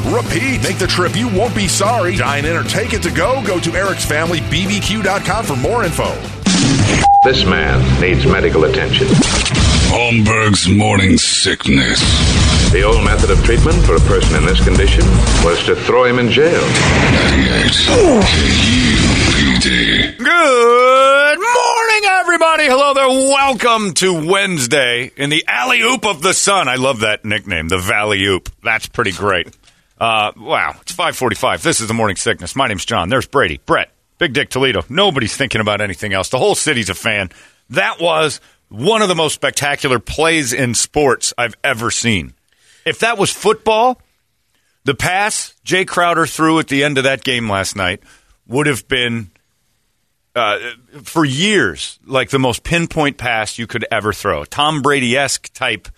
repeat. Make the trip. You won't be sorry. Dine in or take it to go. Go to Eric's Family BBQ.com for more info. This man needs medical attention. Holmberg's morning sickness. The old method of treatment for a person in this condition was to throw him in jail. 98 KUPD. Good morning, everybody. Hello there. Welcome to Wednesday in the alley oop of the sun. I love that nickname, the Valley Oop. That's pretty great. Uh, wow, it's 545. This is the morning sickness. My name's John. There's Brady, Brett, Big Dick Toledo. Nobody's thinking about anything else. The whole city's a fan. That was one of the most spectacular plays in sports I've ever seen. If that was football, the pass Jae Crowder threw at the end of that game last night would have been uh, for years like the most pinpoint pass you could ever throw. Tom Brady esque type.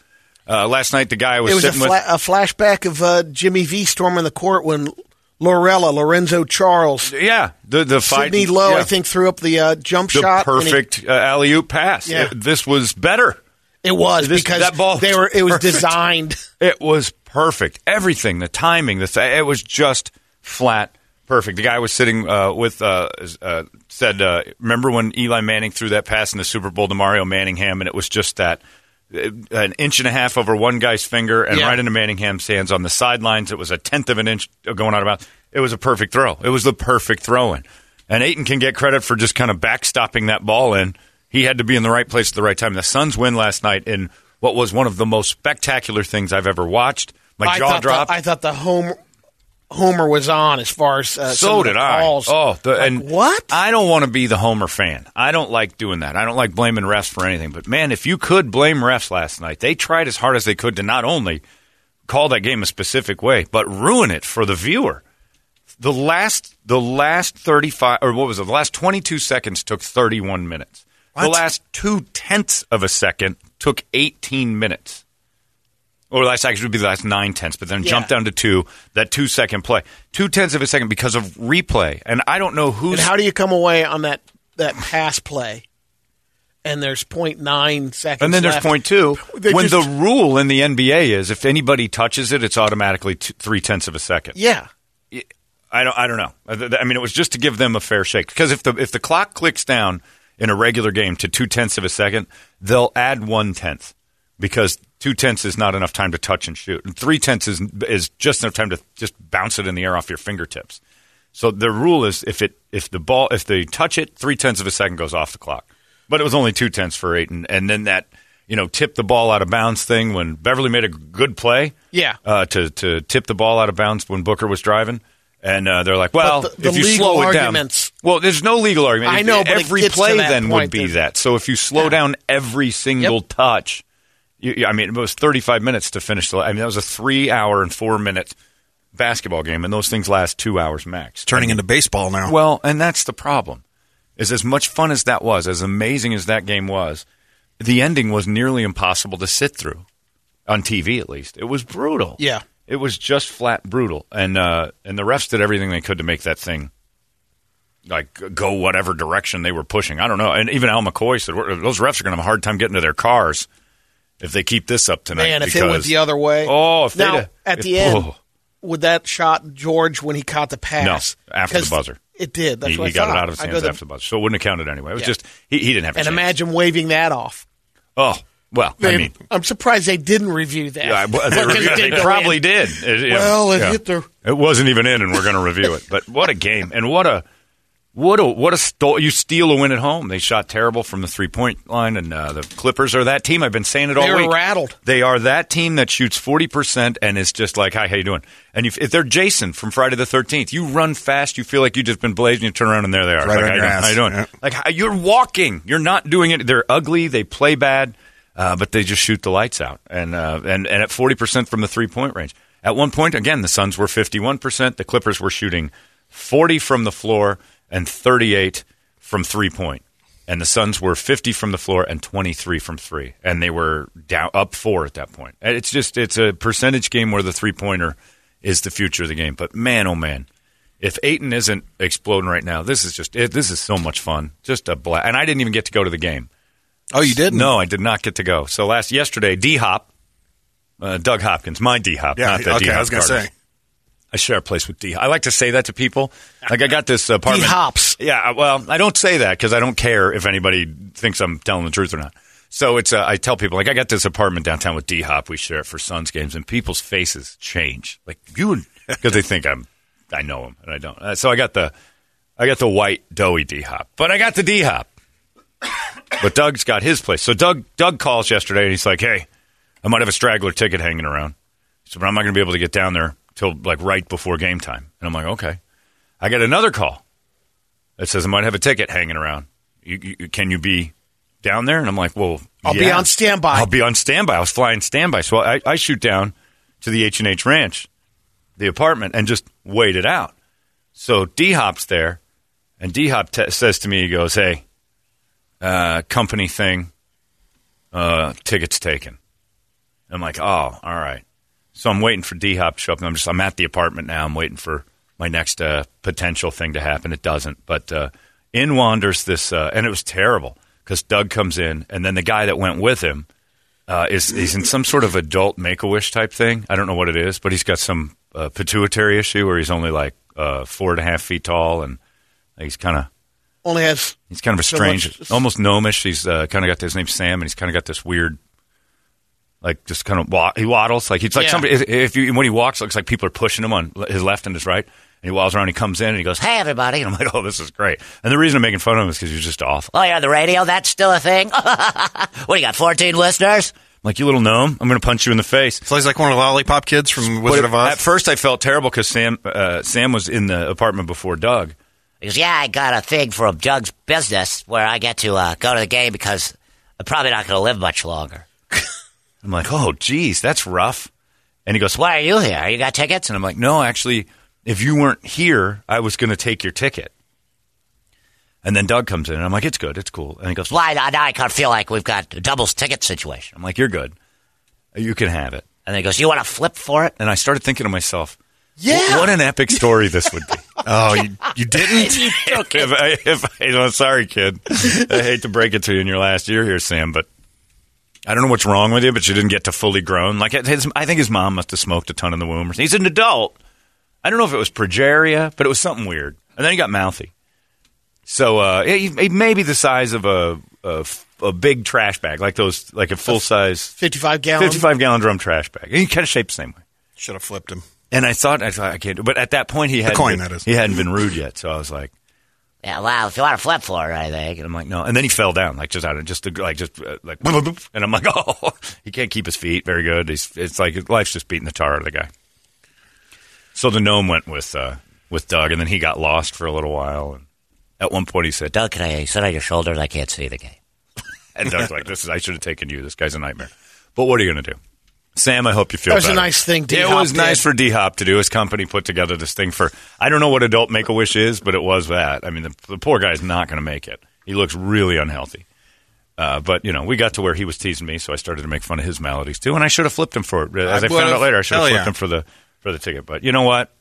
Uh, last night, the guy was, It was a, sitting fla- with. a flashback of uh, Jimmy V storming the court when Lorella, Lorenzo Charles, Yeah, the the fight. Sidney Lowe, yeah. I think, threw up the uh, jump the shot. and he- perfect uh, alley oop pass. Yeah. It- this was better. It was This- because that ball they were. It was perfect. designed. It was perfect. Everything, the timing, the th- it was just flat perfect. The guy was sitting uh, with uh, uh, said, uh, "Remember when Eli Manning threw that pass in the Super Bowl to Mario Manningham, and it was just that." Uh, An inch and a half over one guy's finger and Yeah. right into Manningham's hands on the sidelines. It was a tenth of an inch going out of bounds. It was a perfect throw. It was the perfect throw in. And Ayton can get credit for just kind of backstopping that ball in. He had to be in the right place at the right time. The Suns win last night in what was one of the most spectacular things I've ever watched. My I jaw dropped. The, I thought the home Homer was on as far as uh, so did I. calls. Oh, the, Like, and what? I don't want to be the Homer fan. I don't like doing that. I don't like blaming refs for anything. But man, if you could blame refs last night, they tried as hard as they could to not only call that game a specific way, but ruin it for the viewer. The last, the last thirty-five, or what was it? The last twenty-two seconds took thirty-one minutes. The last two tenths of a second took eighteen minutes. Or last actually would be the last nine tenths, but then Yeah. jump down to two. That two second play, two tenths of a second because of replay, and I don't know who's And how do you come away on that that pass play? And there's 0.9 seconds. And then there's point two. They when just- the rule in the NBA is if anybody touches it, it's automatically three tenths of a second. yeah, I don't. I don't know. Uh, I I mean, it was just to give them a fair shake because if the if the clock clicks down in a regular game to two tenths of a second, they'll add one tenth because two tenths is not enough time to touch and shoot, and three tenths is is just enough time to just bounce it in the air off your fingertips. So the rule is if it if the ball if they touch it, three tenths of a second goes off the clock. But it was only two tenths for eight, and, and then that you know tip the ball out of bounds thing when Beverley made a good play, Yeah. uh, to to tip the ball out of bounds when Booker was driving. And uh, they're like, well, the- the if you slow it down, well, there's no legal argument. I know, every play then would be that. So if you slow Yeah. down every single Yep. touch, you, I mean, it was 35 minutes to finish the. I mean, that was a three hour and four minute basketball game, and those things last two hours max. Turning into baseball now. Well, and that's the problem. Is as much fun as that was, as amazing as that game was, the ending was nearly impossible to sit through on TV. At least it was brutal. Yeah. it was just flat brutal, and uh, and the refs did everything they could to make that thing like go whatever direction they were pushing. I don't know. And even Al McCoy said those refs are going to have a hard time getting to their cars if they keep this up tonight. Man, if it went the other way. Oh, if now they'd- at if- the end, oh. would that shot George when he caught the pass? No, after the buzzer. It did. That's he, what he I got thought. it out of his hands after the buzzer, so it wouldn't have counted anyway. It was Yeah. just he, he didn't have a And chance. imagine waving that off. Oh well, I mean, I'm surprised they didn't review that. yeah, they, Because it they probably in. did. It- Well, it yeah. hit the- It wasn't even in, and we're going to review it. But what a game, and what a what a what a sto- you steal a win at home. They shot terrible from the three point line, and uh, the Clippers are that team. I've been saying it all They were week. rattled. They are that team that shoots forty percent and is just like, "Hi, how you doing?" And if, if they're Jason from Friday the Thirteenth, you run fast, you feel like you just been blazing. You turn around and there they are. Right like, on how, your you doing? ass. how you doing? Yeah. Like how, you're walking. You're not doing it. They're ugly. They play bad, uh, but they just shoot the lights out. And uh, and and at forty percent from the three point range. At one point, again, the Suns were fifty one percent. The Clippers were shooting forty from the floor and thirty eight from three point. And the Suns were fifty from the floor and twenty three from three, and they were down up four at that point. And It's just it's a percentage game where the three pointer is the future of the game. But man, oh man, if Ayton isn't exploding right now, this is just it, this is so much fun, just a blast. And I didn't even get to go to the game. oh, you did? No, I did not get to go. So last yesterday, D Hop, uh, Doug Hopkins, my D Hop, Yeah. not the Okay. D I Hop. was going to say. I share a place with D. I like to say that to people. Like I got this apartment. D-Hops. Yeah. Well, I don't say that because I don't care if anybody thinks I'm telling the truth or not. So it's uh, I tell people like I got this apartment downtown with D Hop. We share it for Suns games, and people's faces change. Like you because they think I'm I know him and I don't. Uh, so I got the I got the white doughy D Hop, but I got the D Hop. But Doug's got his place. So Doug Doug calls yesterday and he's like, "Hey, I might have a straggler ticket hanging around." He said, "But I'm not going to be able to get down there till like right before game time." And I'm like, "Okay." I get another call that says I might have a ticket hanging around. You, you, can you be down there? And I'm like, "Well, I'll be on standby." I'll be on standby. I was flying standby, so I, I shoot down to the H and H Ranch, the apartment, and just wait it out. So D Hop's there, and D Hop t- says to me, he goes, "Hey, uh, company thing, uh, tickets taken." I'm like, "Oh, all right." So I'm waiting for D Hop to show up. And I'm just I'm at the apartment now. I'm waiting for my next uh, potential thing to happen. It doesn't, but uh, in wanders this, uh, and it was terrible because Doug comes in, and then the guy that went with him uh, is he's in some sort of adult Make a Wish type thing. I don't know what it is, but he's got some uh, pituitary issue where he's only like uh, four and a half feet tall, and he's kind of Only has he's kind of a So strange, much- almost gnomish. He's uh, kind of got his name Sam, and he's kind of got this weird. Like just kind of wa- he waddles like he's like Yeah. somebody if- if you when he walks it looks like people are pushing him on his left and his right and he waddles around he comes in and he goes hey everybody and I'm like oh this is great and the reason I'm making fun of him is because he's just awful Oh, you're the radio? That's still a thing? what, do you got, 14 listeners? I'm like you little gnome I'm gonna punch you in the face So he's like one of the lollipop kids from Wizard But of Oz. At first, I felt terrible because Sam uh, Sam was in the apartment before Doug. He goes, yeah, I got a thing from Doug's business where I get to uh, go to the game because I'm probably not going to live much longer. I'm like, oh, geez, that's rough. And he goes, Why are you here? You got tickets? And I'm like, no, actually, if you weren't here, I was going to take your ticket. And then Doug comes in, and I'm like, it's good, it's cool. And he goes, Why? Now I kind of feel like we've got a doubles ticket situation. I'm like, you're good, you can have it. And then he goes, you want to flip for it? And I started thinking to myself, Yeah. what an epic story this would be. oh, you, you didn't? if I, if I, you know, sorry, kid. I hate to break it to you in your last year here, Sam, but I don't know what's wrong with you, but you didn't get to fully grown. Like his, I think his mom must have smoked a ton in the womb. He's an adult. I don't know if it was progeria, but it was something weird. And then he got mouthy. So uh, he, he may be the size of a, a a big trash bag, like those, like a full size 55 gallon. fifty-five gallon drum trash bag. He kind of shaped the same way. Should have flipped him. And I thought, I thought I can't do. But at that point, he hadn't coin, been, that is. he hadn't been rude yet. So I was like. Yeah, well, if you want to flip it, I think. And I'm like, no. And then he fell down, like just out of just like just uh, like, and I'm like, oh, he can't keep his feet very good. He's it's like life's just beating the tar out of the guy. So the gnome went with uh, with Doug, and then he got lost for a little while. And at one point, he said, Doug, can I sit on your shoulders? I can't see the game. and Doug's like, this is I should have taken you. This guy's a nightmare. But what are you going to do? Sam, I hope you feel That was a nice thing D-Hop it was nice for D Hop to do. His company put together this thing for. I don't know what adult Make a Wish is, but it was that. I mean, the, the poor guy's not going to make it. He looks really unhealthy. Uh, but you know, we got to where he was teasing me, so I started to make fun of his maladies too, and I should have flipped him for it. As I, I found out later, I should have flipped yeah. him for the for the ticket. But you know what?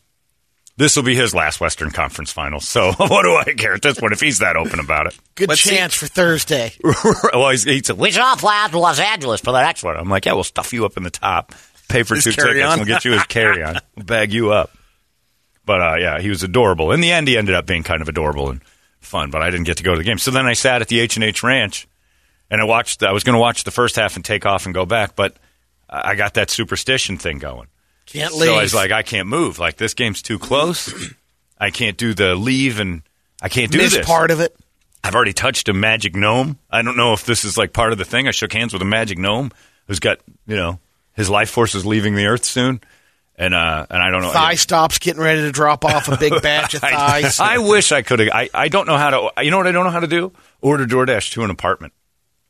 This will be his last Western Conference final. So what do I care at this point if he's that open about it? Good Let's see. chance for Thursday. well, he's, he's a, We should all fly out to Los Angeles for the next one. I'm like, yeah, we'll stuff you up in the top, pay for His two tickets, carry-on. and we'll get you his carry on, we'll bag you up. But uh, yeah, he was adorable. In the end, he ended up being kind of adorable and fun. But I didn't get to go to the game. So then I sat at the H and H Ranch, and I watched. I was going to watch the first half and take off and go back, but I got that superstition thing going. Can't leave. So I was like, I can't move. Like this game's too close. I can't do the leave, and I can't do this. part of it. I've already touched a magic gnome. I don't know if this is like part of the thing. I shook hands with a magic gnome who's got, you know, his life force is leaving the earth soon. And uh and I don't know. Thigh stops getting ready to drop off a big batch of thighs. I wish I could have. I, I don't know how to. You know what I don't know how to do? Order DoorDash to an apartment.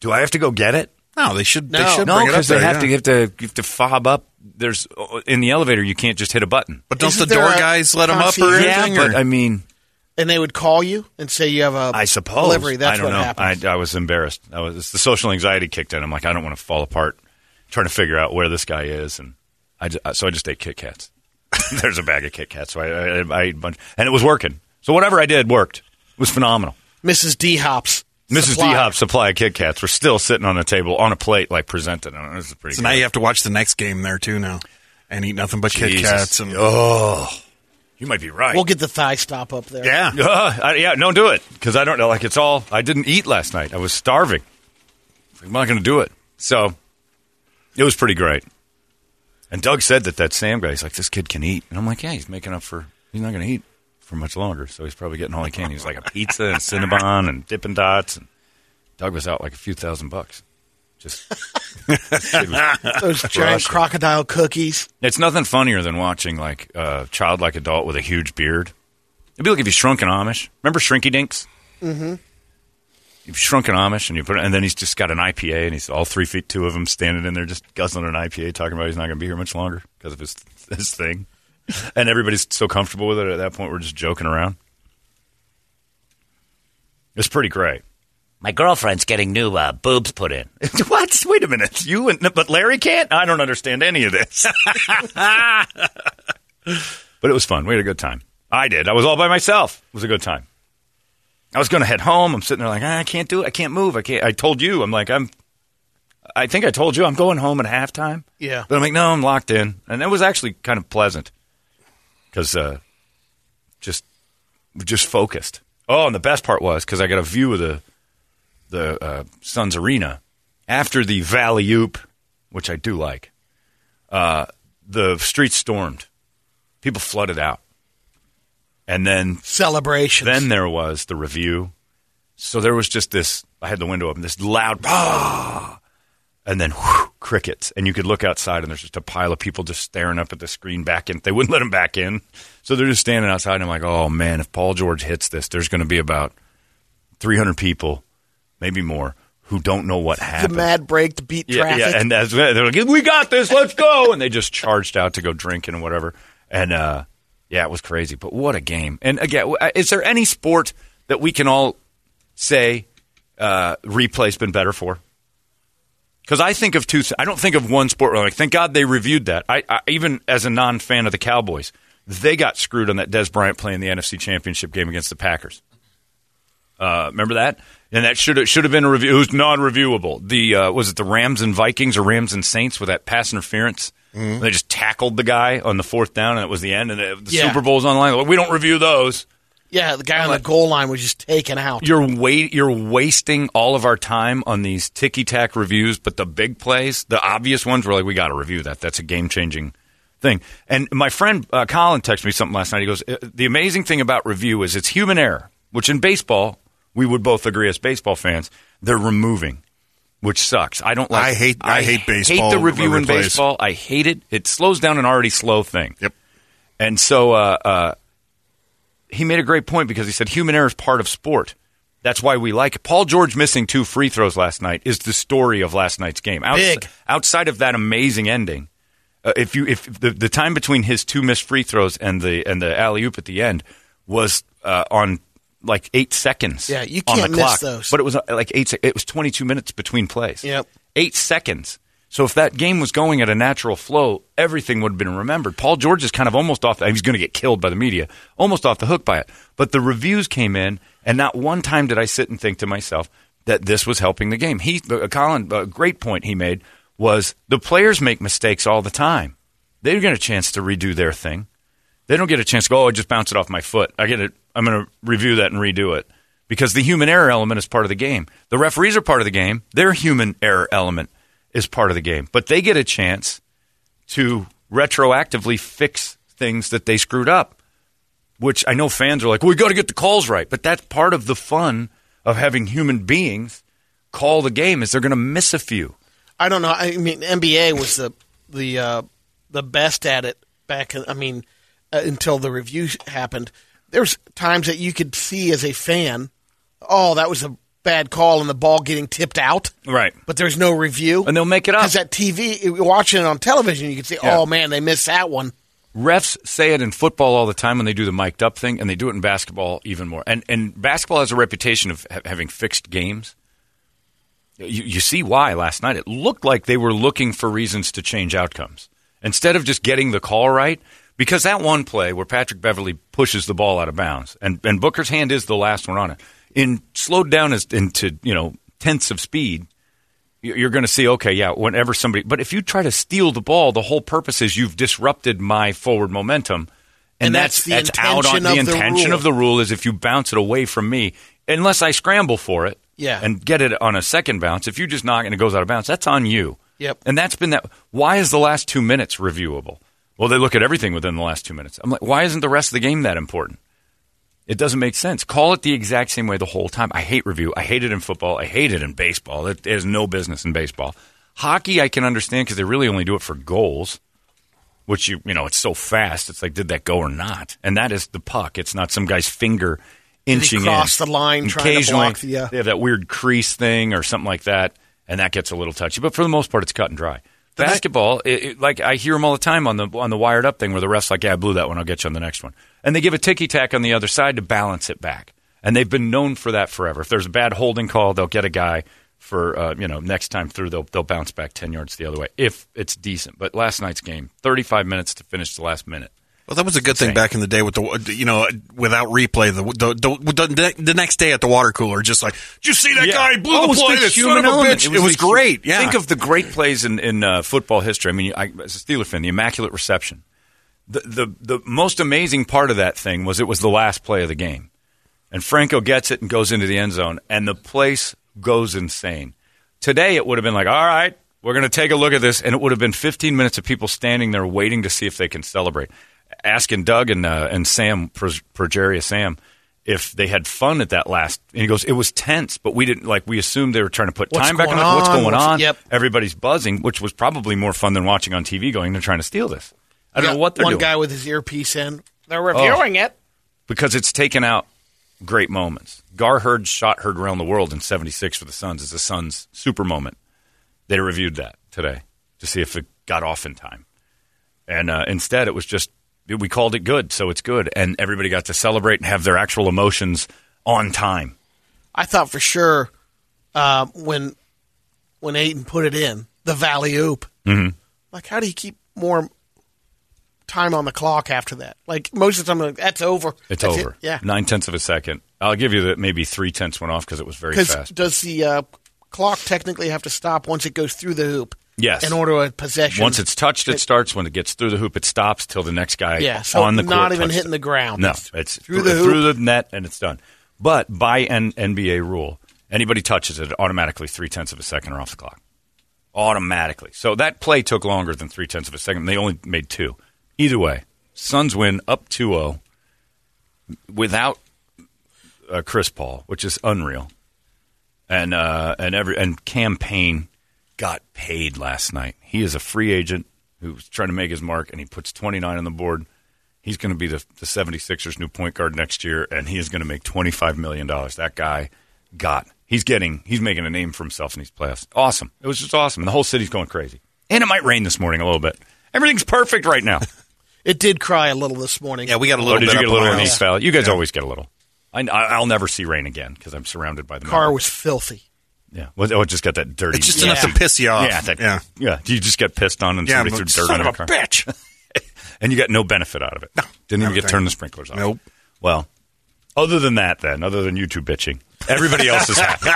Do I have to go get it? No, they should. They No. should No, bring it up because they there, have yeah. to. You have to. You have to fob up. There's in the elevator. You can't just hit a button. But don't Isn't the door guys let them up or concierge? anything? but or- I mean, and they would call you and say you have a I suppose. delivery. That's I don't what know. happens. I, I was embarrassed. I was it's the social anxiety kicked in. I'm like, I don't want to fall apart trying to figure out where this guy is, and I ju- so I just ate Kit Kats. There's a bag of Kit Kats, so I, I, I ate a bunch, and it was working. So whatever I did worked. It was phenomenal. Mrs. D Hops. Mrs. Supply. D Hop's supply of Kit Kats were still sitting on a table on a plate, like presented. I don't know, This is pretty. so good. now you have to watch the next game there too now, and eat nothing but Kit Jesus. Kats and oh, you might be right. We'll get the thigh stop up there. yeah. Uh, I, yeah, don't do it because I don't know. Like it's all. I didn't eat last night. I was starving. I'm not going to do it. So it was pretty great. And Doug said that that Sam guy. He's like, this kid can eat, and I'm like, yeah, he's making up for. He's not going to eat for much longer, so he's probably getting all he can. He's like a pizza and Cinnabon and Dippin' Dots, and Doug was out like a few thousand bucks. Just Those giant crocodile cookies. It's nothing funnier than watching like a childlike adult with a huge beard. It'd be like if you shrunk an Amish. Remember Shrinky Dinks? Mm-hmm. You've shrunk an Amish and you put it, and then he's just got an IPA and he's all three feet two of him standing in there just guzzling an IPA, talking about he's not going to be here much longer because of his his thing. And everybody's so comfortable with it at that point, we're just joking around. It's pretty great. My girlfriend's getting new uh, boobs put in. what? Wait a minute. You and but Larry can't. I don't understand any of this. but it was fun. We had a good time. I did. I was all by myself. It was a good time. I was going to head home. I'm sitting there like, "Ah, I can't do it. I can't move. I can't. I told you. I'm like, I'm. I think I told you I'm going home at halftime. Yeah. But I'm like, no, I'm locked in, and it was actually kind of pleasant because uh, just just focused. Oh, and the best part was because I got a view of the the uh, Suns arena after the Valley Oop, which I do like. Uh, the streets stormed, people flooded out, and then Celebrations. then there was the review. So there was just this. I had the window open. This loud, "Ah!" and then whew, crickets, and you could look outside, and there's just a pile of people just staring up at the screen back in. They wouldn't let them back in, so they're just standing outside. And I'm like, oh man, if Paul George hits this, there's going to be about 300 people, maybe more, who don't know what the happened. mad break to beat Yeah, traffic. yeah, and that's they're like, "We got this, let's go!" And they just charged out to go drinking and whatever. And uh, yeah, it was crazy. But what a game! And again, uh, is there any sport that we can all say uh, replay's been better for? Because I think of two. I don't think of one sport. Where like, thank God they reviewed that. I, I even as a non-fan of the Cowboys, they got screwed on that Dez Bryant playing the NFC Championship game against the Packers. Uh, remember that? And that should have should have been a review. It was non-reviewable. The uh, was it the Rams and Vikings or Rams and Saints with that pass interference? Mm-hmm. They just tackled the guy on the fourth down, and it was the end. And the, the Yeah. Super Bowl's online. Like, we don't review those. Yeah, the guy on the goal line was just taken out. You're wait, you're wasting all of our time on these ticky tack reviews, but the big plays, the obvious ones, we're like, we got to review that. That's a game changing thing. And my friend uh, Colin texted me something last night. He goes, "Uh, the amazing thing about review is it's human error, which in baseball we would both agree as baseball fans they're removing, which sucks. I don't like. I hate- I hate baseball Hate the review in baseball. I hate it. It slows down an already slow thing. Yep. And so uh, uh, he made a great point because he said human error is part of sport. That's why we like it. Paul George missing two free throws last night is the story of last night's game. Outs- Big. Outside of that amazing ending, uh, if you if the, the time between his two missed free throws and the and the alley oop at the end was uh, on like eight seconds. Yeah, you can't the miss clock. those. But it was uh, like eight. It was twenty two minutes between plays. Yep. eight seconds. So if that game was going at a natural flow, everything would have been remembered. Paul George is kind of almost off. He's going to get killed by the media, almost off the hook by it. But the reviews came in, and not one time did I sit and think to myself that this was helping the game. He, uh, Colin, a great point he made was the players make mistakes all the time. They get a chance to redo their thing. They don't get a chance to go. Oh, I just bounced it off my foot. I get it. I'm going to review that and redo it because the human error element is part of the game. The referees are part of the game. Their human error element is part of the game, but they get a chance to retroactively fix things that they screwed up. Which I know fans are like, well, we got to get the calls right, but that's part of the fun of having human beings call the game. Is they're going to miss a few. I don't know. I mean, NBA was the the uh, the best at it back. In, I mean, uh, until the review happened, there's times that you could see as a fan, oh, that was a bad call and the ball getting tipped out. Right. But there's no review, And they'll make it up. Because that TV, you're watching it on television, you can see, Yeah. oh man, they missed that one. refs say it in football all the time when they do the mic'd up thing, and they do it in basketball even more. And and basketball has a reputation of ha- having fixed games. You, you see why last night? It looked like they were looking for reasons to change outcomes instead of just getting the call right. Because that one play where Patrick Beverley pushes the ball out of bounds, and, and Booker's hand is the last one on it, in slowed down as, into you know tenths of speed, you- you're going to see, okay, yeah, whenever somebody, but if you try to steal the ball, the whole purpose is you've disrupted my forward momentum. And, And that's, that's the out on the intention rule. of the rule is if you bounce it away from me, unless I scramble for it Yeah. and get it on a second bounce, if you just knock it and it goes out of bounds, that's on you. Yep. And that's been that. Why is the last two minutes reviewable? Well, they look at everything within the last two minutes. I'm like, why isn't the rest of the game that important? It doesn't make sense. Call it the exact same way the whole time. I hate review. I hate it in football. I hate it in baseball. It has no business in baseball. Hockey, I can understand because they really only do it for goals, which you you know it's so fast. It's like did that go or not? And that is the puck. It's not some guy's finger inching cross in. the line trying to block the, they have that weird crease thing or something like that, and that gets a little touchy. But for the most part, it's cut and dry. Basketball, it, it, like I hear them all the time on the on the wired up thing, where the refs like, "Yeah, I blew that one. I'll get you on the next one," and they give a ticky tack on the other side to balance it back. And they've been known for that forever. If there's a bad holding call, they'll get a guy for uh, you know next time through. They'll they'll bounce back ten yards the other way if it's decent. But last night's game, 35 minutes to finish the last minute. Well, that was a good thing back in the day with the you know without replay the the, the, the, the next day at the water cooler, just like did you see that Yeah. guy He blew Oh, it the play? the son human of a element. bitch. It It was was, hu- great. Yeah, Think of the great plays in, in uh, football history. I mean, I, as a Steeler fan, the immaculate reception. The, the the most amazing part of that thing was it was the last play of the game, and Franco gets it and goes into the end zone, and the place goes insane. Today, it would have been like, all right, we're going to take a look at this, and it would have been 15 minutes of people standing there waiting to see if they can celebrate, asking Doug and uh, and Sam Progeria Sam if they had fun at that last. And he goes, it was tense, but we didn't like. We assumed they were trying to put What's time back on going it. What's going What's- on? yep. Everybody's buzzing, which was probably more fun than watching on TV. Going, they're trying to steal this. I don't Got know what they're One doing guy with his earpiece in. They're reviewing it. because it's taken out great moments. Gar Heard shot heard around the world in '76 for the Suns is the Suns' super moment. They reviewed that today to see if it got off in time, and uh, instead it was just we called it good, so it's good, and everybody got to celebrate and have their actual emotions on time. I thought for sure uh, when when Ayton put it in the valley oop. Mhm. Like, how do you keep more time on the clock after that? Like most of the time, like, that's over. It's That's it. over. Yeah. nine tenths of a second. I'll give you that maybe three tenths went off because it was very fast. does the uh, clock technically have to stop once it goes through the hoop? Yes. In order to possession. Once it's touched, it starts. When it gets through the hoop, it stops till the next guy Yeah, so on the court not even hitting it. the ground. No, It's it's through the through the net and it's done. But by an NBA rule, anybody touches it automatically three tenths of a second or off the clock. Automatically. So that play took longer than three tenths of a second. They only made two. Either way, Suns win up 2-0 without uh, Chris Paul, which is unreal. And uh, and every and campaign got paid last night. He is a free agent who's trying to make his mark, and he puts 29 on the board. He's going to be the, the 76ers' new point guard next year, and he is going to make $25 million. That guy got. He's getting, he's making a name for himself in these playoffs. Awesome. It was just awesome. And the whole city's going crazy. And it might rain this morning a little bit. Everything's perfect right now. It did cry a little this morning. Yeah, we got a Oh, little did you get a little in East. Valley? You guys Yeah. always get a little. I, I, will never see rain again because I'm surrounded by the Car mountains. was filthy. Yeah, well, oh, it just got that dirty. It's just enough to piss you off. Yeah, that, Yeah. yeah. You just get pissed on and Yeah, somebody threw dirt son on of a car? bitch. and you got no benefit out of it. No, didn't even get turn the sprinklers on. Nope. Well, other than that, then, other than you two bitching, everybody else is happy.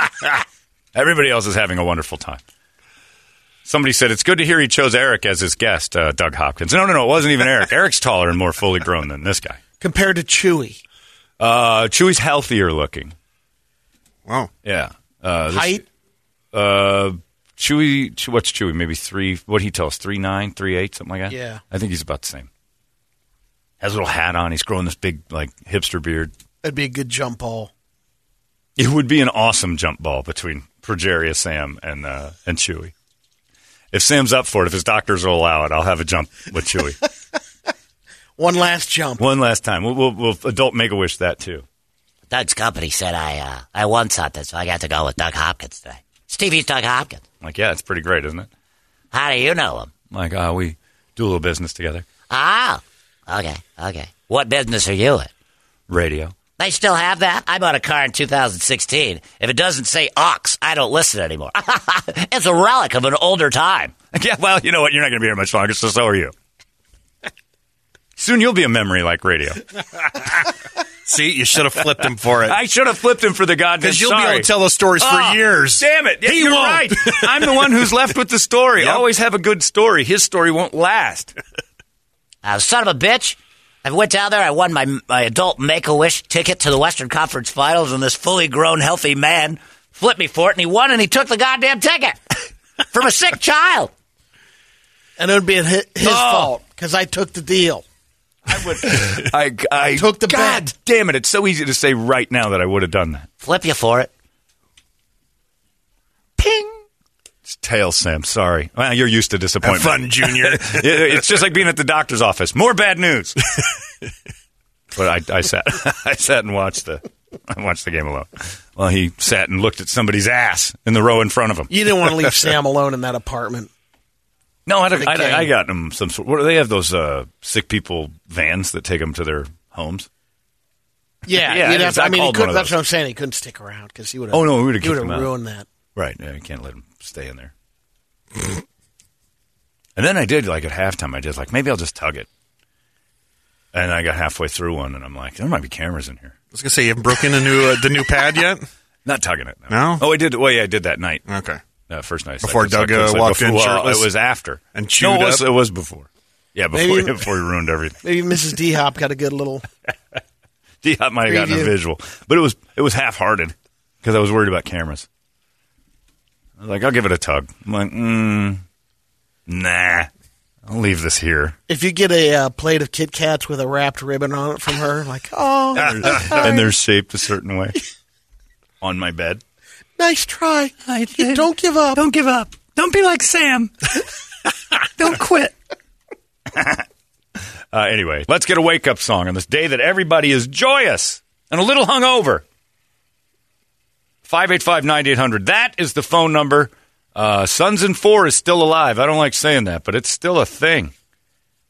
everybody else is having a wonderful time. Somebody said it's good to hear he chose Eric as his guest, uh, Doug Hopkins. No, no, no, it wasn't even Eric. Eric's taller and more fully grown than this guy. Compared to Chewy. Uh, Chewy's healthier looking. Wow. Yeah. Uh, this- Height? Uh, Chewy, what's Chewy? Maybe three. What he tell us? Three nine, three eight, something like that. Yeah. I think he's about the same. Has a little hat on. He's growing this big like hipster beard. That'd be a good jump ball. It would be an awesome jump ball between Progeria Sam and uh, and Chewy. If Sam's up for it, if his doctors will allow it, I'll have a jump with Chewy. One last jump. One last time. We'll, we'll, we'll adult make a wish that too. Doug's company said I uh, I won something, so I got to go with Doug Hopkins today. Stevie's Doug Hopkins. Like, yeah, it's pretty great, isn't it? How do you know him? Like, uh, we do a little business together. Ah, okay, okay. What business are you in? Radio. They still have that? I bought a car in 2016. If it doesn't say Ox, I don't listen anymore. it's a relic of an older time. Yeah, well, you know what? You're not going to be here much longer, so so are you. Soon you'll be a memory like radio. See, you should have flipped him for it. I should have flipped him for the goddamn. Because you'll be able to tell those stories for Oh, years. Damn it! Yeah, He you're won't. right. I'm the one who's left with the story. Yep. Always have a good story. His story won't last. Uh, son of a bitch. I went down there. I won my, my adult Make a Wish ticket to the Western Conference Finals, and this fully grown, healthy man flipped me for it, and he won, and he took the goddamn ticket from a sick child. And it would be his, his Oh. fault because I took the deal. I would. I, I Took the God bet. damn it! It's so easy to say right now that I would have done that. Flip you for it. Ping. It's tail, Sam. Sorry. Well, you're used to Have disappointment. fun, Junior. It's just like being at the doctor's office. More bad news. but I, I sat, I sat and watched the, I watched the game alone. Well, he sat and looked at somebody's ass in the row in front of him. You didn't want to leave Sam alone in that apartment. No, I, For the I, game. I got them some sort. What do they have? Those uh, sick people vans that take them to their homes. Yeah, Yeah, you'd have to- I I mean, he called could, one of that's what I'm saying. He couldn't stick around because he would have. Oh, no, we would've he kicked would him have out. ruined that. Right. Yeah, you can't let him stay in there. and then I did like at halftime. I did like maybe I'll just tug it. And I got halfway through one, and I'm like, there might be cameras in here. I was gonna say you haven't broken the new uh, the new pad yet. Not tugging it. No? Oh, I did. Well, yeah, I did that night. Okay. Uh, first night. Before Doug, uh, walked in well, shirtless It was after. and no, chewed it was, up? it was before. Yeah, before, Maybe- before he ruined everything. Maybe Mrs. D Hop got a good little. D Hop might have gotten a visual, but it was it was half hearted because I was worried about cameras. I was like, I'll give it a tug. I'm like, mm, nah, I'll leave this here. If you get a uh, plate of Kit Kats with a wrapped ribbon on it from her, like, oh, and they're shaped a certain way on my bed. Nice try. Don't give up. Don't give up. Don't be like Sam. Don't quit. uh, anyway, let's get a wake up song on this day that everybody is joyous and a little hungover. 585 9800. That is the phone number. Uh, Suns and Four is still alive. I don't like saying that, but it's still a thing.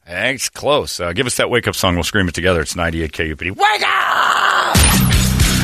It's close. Uh, give us that wake up song. We'll scream it together. It's 98 KUPD. Wake up!